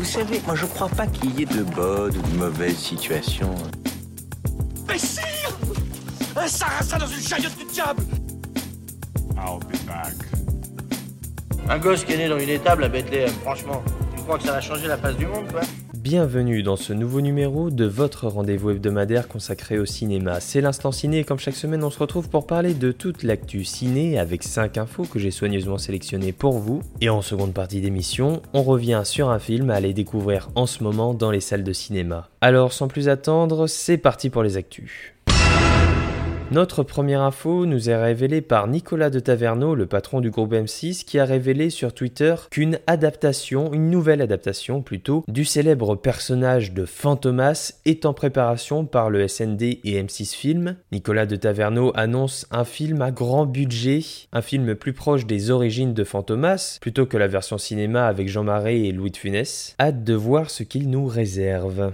Vous savez, moi je crois pas qu'il y ait de bonnes ou de mauvaises situations. Mais sire Un sarrasin dans une chariote du diable I'll be back. Un gosse qui est né dans une étable à Bethléem, franchement. Tu crois que ça va changer la face du monde, quoi Bienvenue dans ce nouveau numéro de votre rendez-vous hebdomadaire consacré au cinéma. C'est l'instant ciné et comme chaque semaine on se retrouve pour parler de toute l'actu ciné avec 5 infos que j'ai soigneusement sélectionnées pour vous. Et en seconde partie d'émission, on revient sur un film à aller découvrir en ce moment dans les salles de cinéma. Alors sans plus attendre, c'est parti pour les actus. Notre première info nous est révélée par Nicolas de Taverneau, le patron du groupe M6, qui a révélé sur Twitter qu'une adaptation, une nouvelle adaptation plutôt, du célèbre personnage de Fantomas est en préparation par le SND et M6 Film. Nicolas de Taverneau annonce un film à grand budget, un film plus proche des origines de Fantomas, plutôt que la version cinéma avec Jean Marais et Louis de Funès. Hâte de voir ce qu'il nous réserve.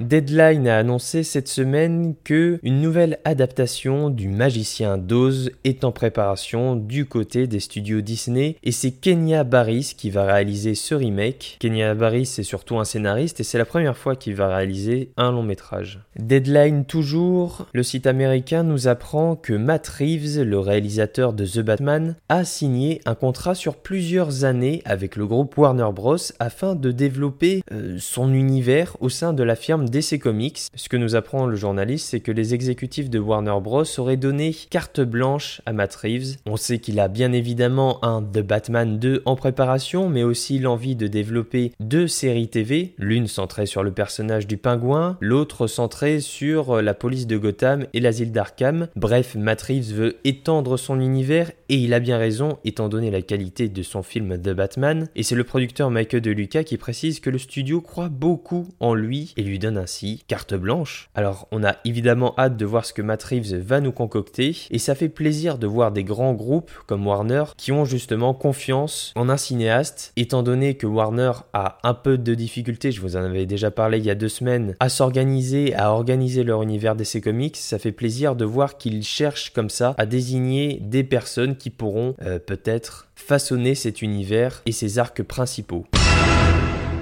Deadline a annoncé cette semaine que une nouvelle adaptation du Magicien d'Oz est en préparation du côté des studios Disney et c'est Kenya Barris qui va réaliser ce remake. Kenya Barris c'est surtout un scénariste et c'est la première fois qu'il va réaliser un long métrage. Deadline toujours, le site américain nous apprend que Matt Reeves, le réalisateur de The Batman, a signé un contrat sur plusieurs années avec le groupe Warner Bros afin de développer euh, son univers au sein de la firme DC Comics. Ce que nous apprend le journaliste, c'est que les exécutifs de Warner Bros. auraient donné carte blanche à Matt Reeves. On sait qu'il a bien évidemment un The Batman 2 en préparation, mais aussi l'envie de développer deux séries TV, l'une centrée sur le personnage du pingouin, l'autre centrée sur la police de Gotham et l'asile d'Arkham. Bref, Matt Reeves veut étendre son univers et il a bien raison étant donné la qualité de son film The Batman. Et c'est le producteur Michael De Luca qui précise que le studio croit beaucoup en lui et lui donne carte blanche. Alors on a évidemment hâte de voir ce que Matt Reeves va nous concocter et ça fait plaisir de voir des grands groupes comme Warner qui ont justement confiance en un cinéaste étant donné que Warner a un peu de difficultés, je vous en avais déjà parlé il y a deux semaines, à s'organiser, à organiser leur univers DC Comics, ça fait plaisir de voir qu'ils cherchent comme ça à désigner des personnes qui pourront euh, peut-être façonner cet univers et ses arcs principaux.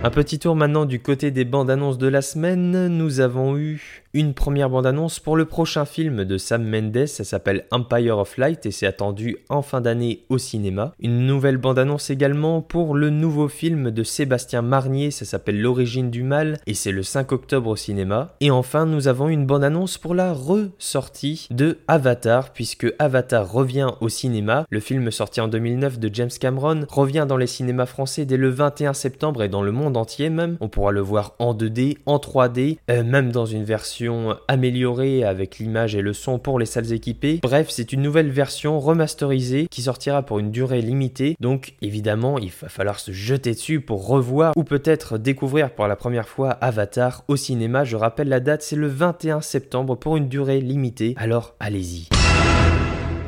Un petit tour maintenant du côté des bandes annonces de la semaine. Nous avons eu une première bande-annonce pour le prochain film de Sam Mendes, ça s'appelle Empire of Light et c'est attendu en fin d'année au cinéma. Une nouvelle bande-annonce également pour le nouveau film de Sébastien Marnier, ça s'appelle L'origine du mal et c'est le 5 octobre au cinéma. Et enfin, nous avons une bande-annonce pour la ressortie de Avatar, puisque Avatar revient au cinéma. Le film sorti en 2009 de James Cameron revient dans les cinémas français dès le 21 septembre et dans le monde entier même. On pourra le voir en 2D, en 3D, euh, même dans une version améliorée avec l'image et le son pour les salles équipées. Bref, c'est une nouvelle version remasterisée qui sortira pour une durée limitée. Donc évidemment, il va falloir se jeter dessus pour revoir ou peut-être découvrir pour la première fois Avatar au cinéma. Je rappelle la date, c'est le 21 septembre pour une durée limitée. Alors allez-y.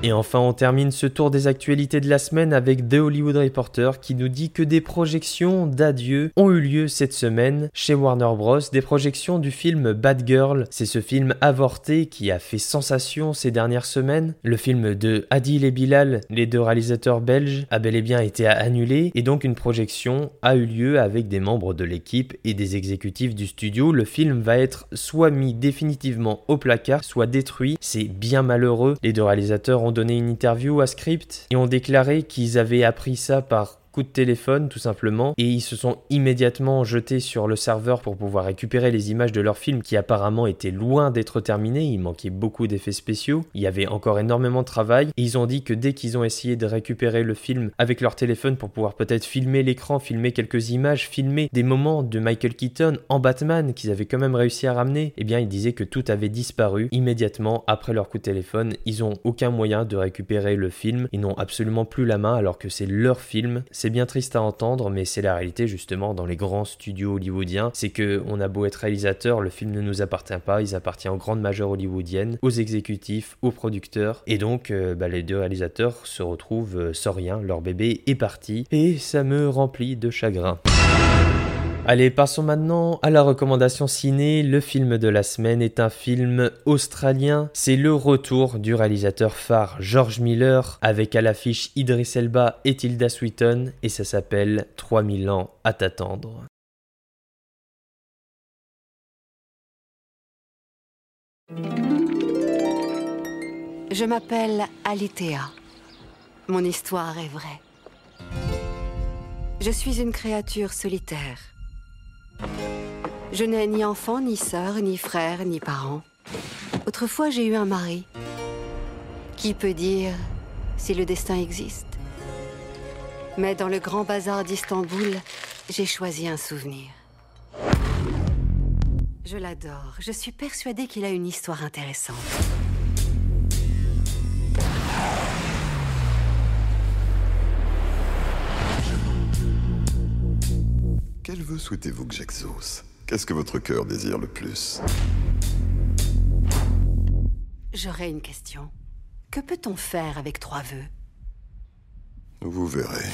Et enfin, on termine ce tour des actualités de la semaine avec The Hollywood Reporter qui nous dit que des projections d'adieu ont eu lieu cette semaine chez Warner Bros. Des projections du film Bad Girl. C'est ce film avorté qui a fait sensation ces dernières semaines. Le film de Adil et Bilal, les deux réalisateurs belges, a bel et bien été annulé et donc une projection a eu lieu avec des membres de l'équipe et des exécutifs du studio. Le film va être soit mis définitivement au placard, soit détruit. C'est bien malheureux. Les deux réalisateurs ont donné une interview à Script et ont déclaré qu'ils avaient appris ça par coup de téléphone tout simplement et ils se sont immédiatement jetés sur le serveur pour pouvoir récupérer les images de leur film qui apparemment étaient loin d'être terminé, il manquait beaucoup d'effets spéciaux, il y avait encore énormément de travail et ils ont dit que dès qu'ils ont essayé de récupérer le film avec leur téléphone pour pouvoir peut-être filmer l'écran, filmer quelques images, filmer des moments de Michael Keaton en Batman qu'ils avaient quand même réussi à ramener, eh bien ils disaient que tout avait disparu immédiatement après leur coup de téléphone, ils ont aucun moyen de récupérer le film, ils n'ont absolument plus la main alors que c'est leur film, c'est bien triste à entendre, mais c'est la réalité justement dans les grands studios hollywoodiens. C'est que on a beau être réalisateur, le film ne nous appartient pas, il appartient aux grandes majeures hollywoodiennes, aux exécutifs, aux producteurs. Et donc, euh, bah, les deux réalisateurs se retrouvent euh, sans rien, leur bébé est parti, et ça me remplit de chagrin. Allez, passons maintenant à la recommandation ciné. Le film de la semaine est un film australien. C'est le retour du réalisateur phare George Miller avec à l'affiche Idris Elba et Tilda Swinton et ça s'appelle 3000 ans à t'attendre. Je m'appelle Alitea. Mon histoire est vraie. Je suis une créature solitaire. Je n'ai ni enfant, ni sœur, ni frère, ni parents. Autrefois, j'ai eu un mari. Qui peut dire si le destin existe? Mais dans le grand bazar d'Istanbul, j'ai choisi un souvenir. Je l'adore. Je suis persuadée qu'il a une histoire intéressante. Souhaitez-vous que j'exauce? Qu'est-ce que votre cœur désire le plus? J'aurais une question. Que peut-on faire avec trois vœux? Vous verrez.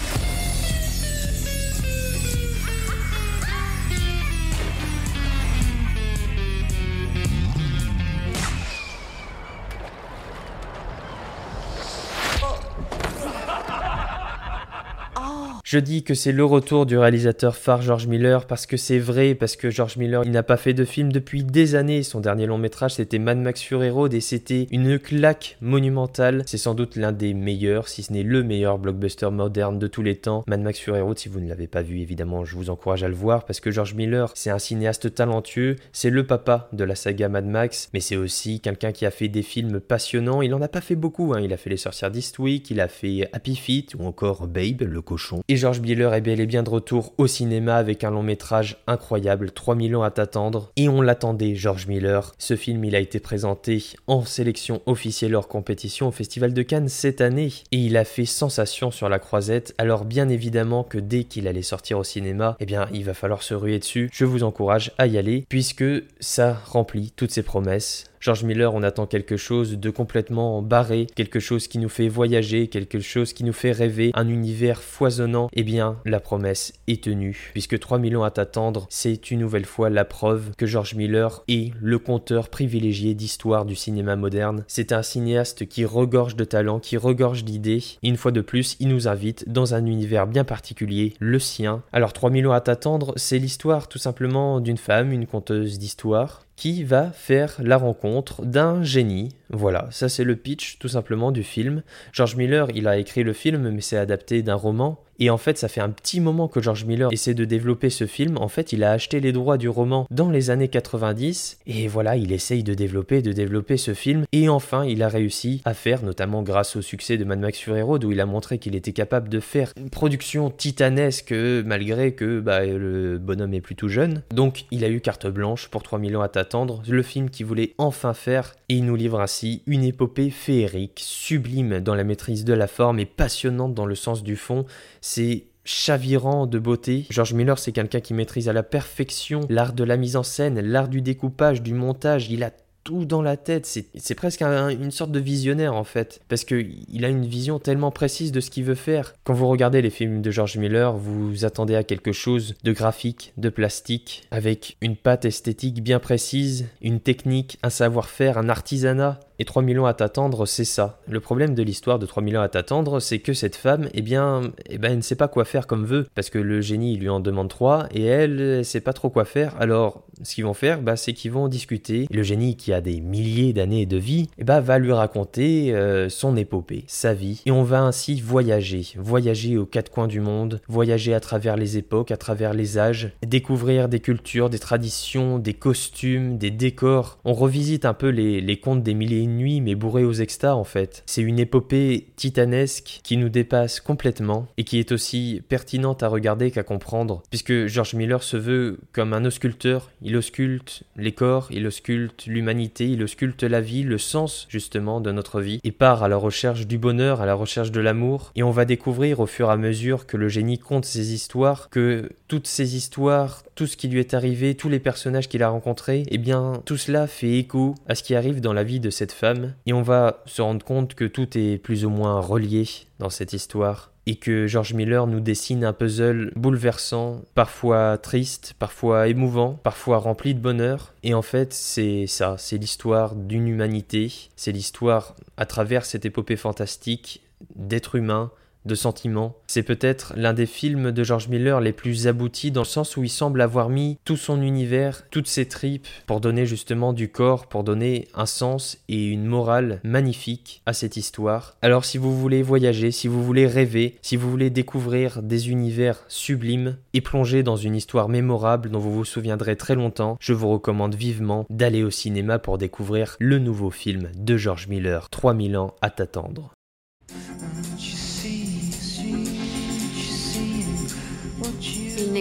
Je dis que c'est le retour du réalisateur phare George Miller parce que c'est vrai, parce que George Miller, il n'a pas fait de film depuis des années. Son dernier long métrage, c'était Mad Max Fury Road et c'était une claque monumentale. C'est sans doute l'un des meilleurs, si ce n'est le meilleur blockbuster moderne de tous les temps. Mad Max Fury Road, si vous ne l'avez pas vu, évidemment, je vous encourage à le voir parce que George Miller, c'est un cinéaste talentueux, c'est le papa de la saga Mad Max, mais c'est aussi quelqu'un qui a fait des films passionnants. Il en a pas fait beaucoup, hein. il a fait Les Sorcières d'Eastwick, il a fait Happy Feet ou encore Babe, le cochon. George Miller est bel et bien de retour au cinéma avec un long métrage incroyable, 3000 ans à t'attendre. Et on l'attendait, George Miller. Ce film, il a été présenté en sélection officielle hors compétition au Festival de Cannes cette année. Et il a fait sensation sur la croisette. Alors bien évidemment que dès qu'il allait sortir au cinéma, eh bien il va falloir se ruer dessus. Je vous encourage à y aller puisque ça remplit toutes ses promesses. George Miller, on attend quelque chose de complètement barré, quelque chose qui nous fait voyager, quelque chose qui nous fait rêver, un univers foisonnant. Eh bien, la promesse est tenue, puisque 3000 ans à t'attendre, c'est une nouvelle fois la preuve que George Miller est le conteur privilégié d'histoire du cinéma moderne. C'est un cinéaste qui regorge de talent, qui regorge d'idées. Une fois de plus, il nous invite dans un univers bien particulier, le sien. Alors 3000 ans à t'attendre, c'est l'histoire tout simplement d'une femme, une conteuse d'histoire, qui va faire la rencontre d'un génie. Voilà, ça c'est le pitch tout simplement du film. George Miller, il a écrit le film, mais c'est adapté d'un roman. Et en fait, ça fait un petit moment que George Miller essaie de développer ce film. En fait, il a acheté les droits du roman dans les années 90. Et voilà, il essaye de développer, de développer ce film. Et enfin, il a réussi à faire, notamment grâce au succès de Mad Max Fury Road, où il a montré qu'il était capable de faire une production titanesque, malgré que bah, le bonhomme est plutôt jeune. Donc, il a eu carte blanche pour 3000 ans à t'attendre. Le film qu'il voulait enfin faire. Et il nous livre une épopée féerique, sublime dans la maîtrise de la forme et passionnante dans le sens du fond. C'est chavirant de beauté. George Miller, c'est quelqu'un qui maîtrise à la perfection l'art de la mise en scène, l'art du découpage, du montage. Il a tout dans la tête. C'est presque une sorte de visionnaire en fait, parce qu'il a une vision tellement précise de ce qu'il veut faire. Quand vous regardez les films de George Miller, vous attendez à quelque chose de graphique, de plastique, avec une patte esthétique bien précise, une technique, un savoir-faire, un artisanat. Et 3000 ans à t'attendre, c'est ça. Le problème de l'histoire de 3000 ans à t'attendre, c'est que cette femme, eh bien, eh ben, elle ne sait pas quoi faire comme veut, parce que le génie lui en demande trois, et elle, elle sait pas trop quoi faire. Alors, ce qu'ils vont faire, bah, c'est qu'ils vont discuter. Le génie qui a des milliers d'années de vie, eh bah, va lui raconter euh, son épopée, sa vie, et on va ainsi voyager, voyager aux quatre coins du monde, voyager à travers les époques, à travers les âges, découvrir des cultures, des traditions, des costumes, des décors. On revisite un peu les, les contes des milliers nuit mais bourrée aux extas en fait. C'est une épopée titanesque qui nous dépasse complètement et qui est aussi pertinente à regarder qu'à comprendre puisque George Miller se veut comme un ausculteur, il ausculte les corps, il ausculte l'humanité, il ausculte la vie, le sens justement de notre vie et part à la recherche du bonheur, à la recherche de l'amour et on va découvrir au fur et à mesure que le génie compte ses histoires que toutes ces histoires tout ce qui lui est arrivé, tous les personnages qu'il a rencontrés, eh bien tout cela fait écho à ce qui arrive dans la vie de cette femme et on va se rendre compte que tout est plus ou moins relié dans cette histoire et que George Miller nous dessine un puzzle bouleversant, parfois triste, parfois émouvant, parfois rempli de bonheur. Et en fait, c'est ça, c'est l'histoire d'une humanité, c'est l'histoire à travers cette épopée fantastique d'êtres humains, de sentiments. C'est peut-être l'un des films de George Miller les plus aboutis dans le sens où il semble avoir mis tout son univers, toutes ses tripes pour donner justement du corps, pour donner un sens et une morale magnifique à cette histoire. Alors si vous voulez voyager, si vous voulez rêver, si vous voulez découvrir des univers sublimes et plonger dans une histoire mémorable dont vous vous souviendrez très longtemps, je vous recommande vivement d'aller au cinéma pour découvrir le nouveau film de George Miller, 3000 ans à t'attendre.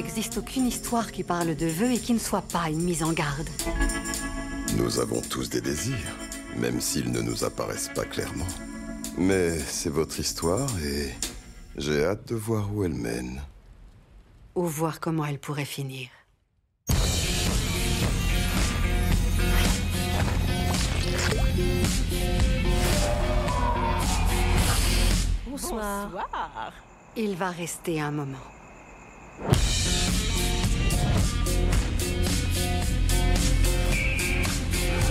N'existe aucune histoire qui parle de vœux et qui ne soit pas une mise en garde. Nous avons tous des désirs, même s'ils ne nous apparaissent pas clairement. Mais c'est votre histoire et j'ai hâte de voir où elle mène. Ou voir comment elle pourrait finir. Bonsoir. Il va rester un moment.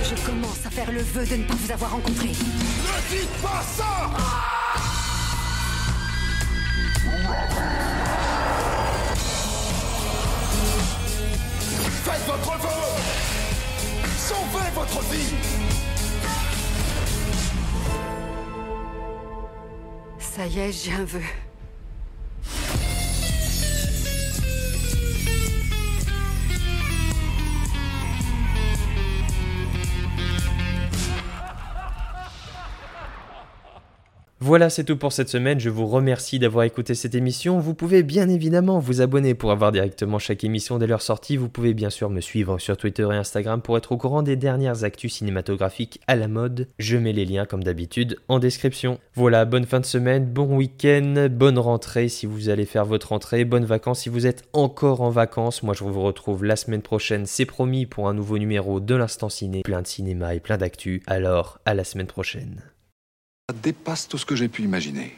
Je commence à faire le vœu de ne pas vous avoir rencontré. Ne dites pas ça Faites votre vœu Sauvez votre vie Ça y est, j'ai un vœu. Voilà, c'est tout pour cette semaine. Je vous remercie d'avoir écouté cette émission. Vous pouvez bien évidemment vous abonner pour avoir directement chaque émission dès leur sortie. Vous pouvez bien sûr me suivre sur Twitter et Instagram pour être au courant des dernières actus cinématographiques à la mode. Je mets les liens comme d'habitude en description. Voilà, bonne fin de semaine, bon week-end, bonne rentrée si vous allez faire votre rentrée, bonnes vacances si vous êtes encore en vacances. Moi, je vous retrouve la semaine prochaine, c'est promis, pour un nouveau numéro de l'Instant Ciné. Plein de cinéma et plein d'actu. Alors, à la semaine prochaine. Ça dépasse tout ce que j'ai pu imaginer.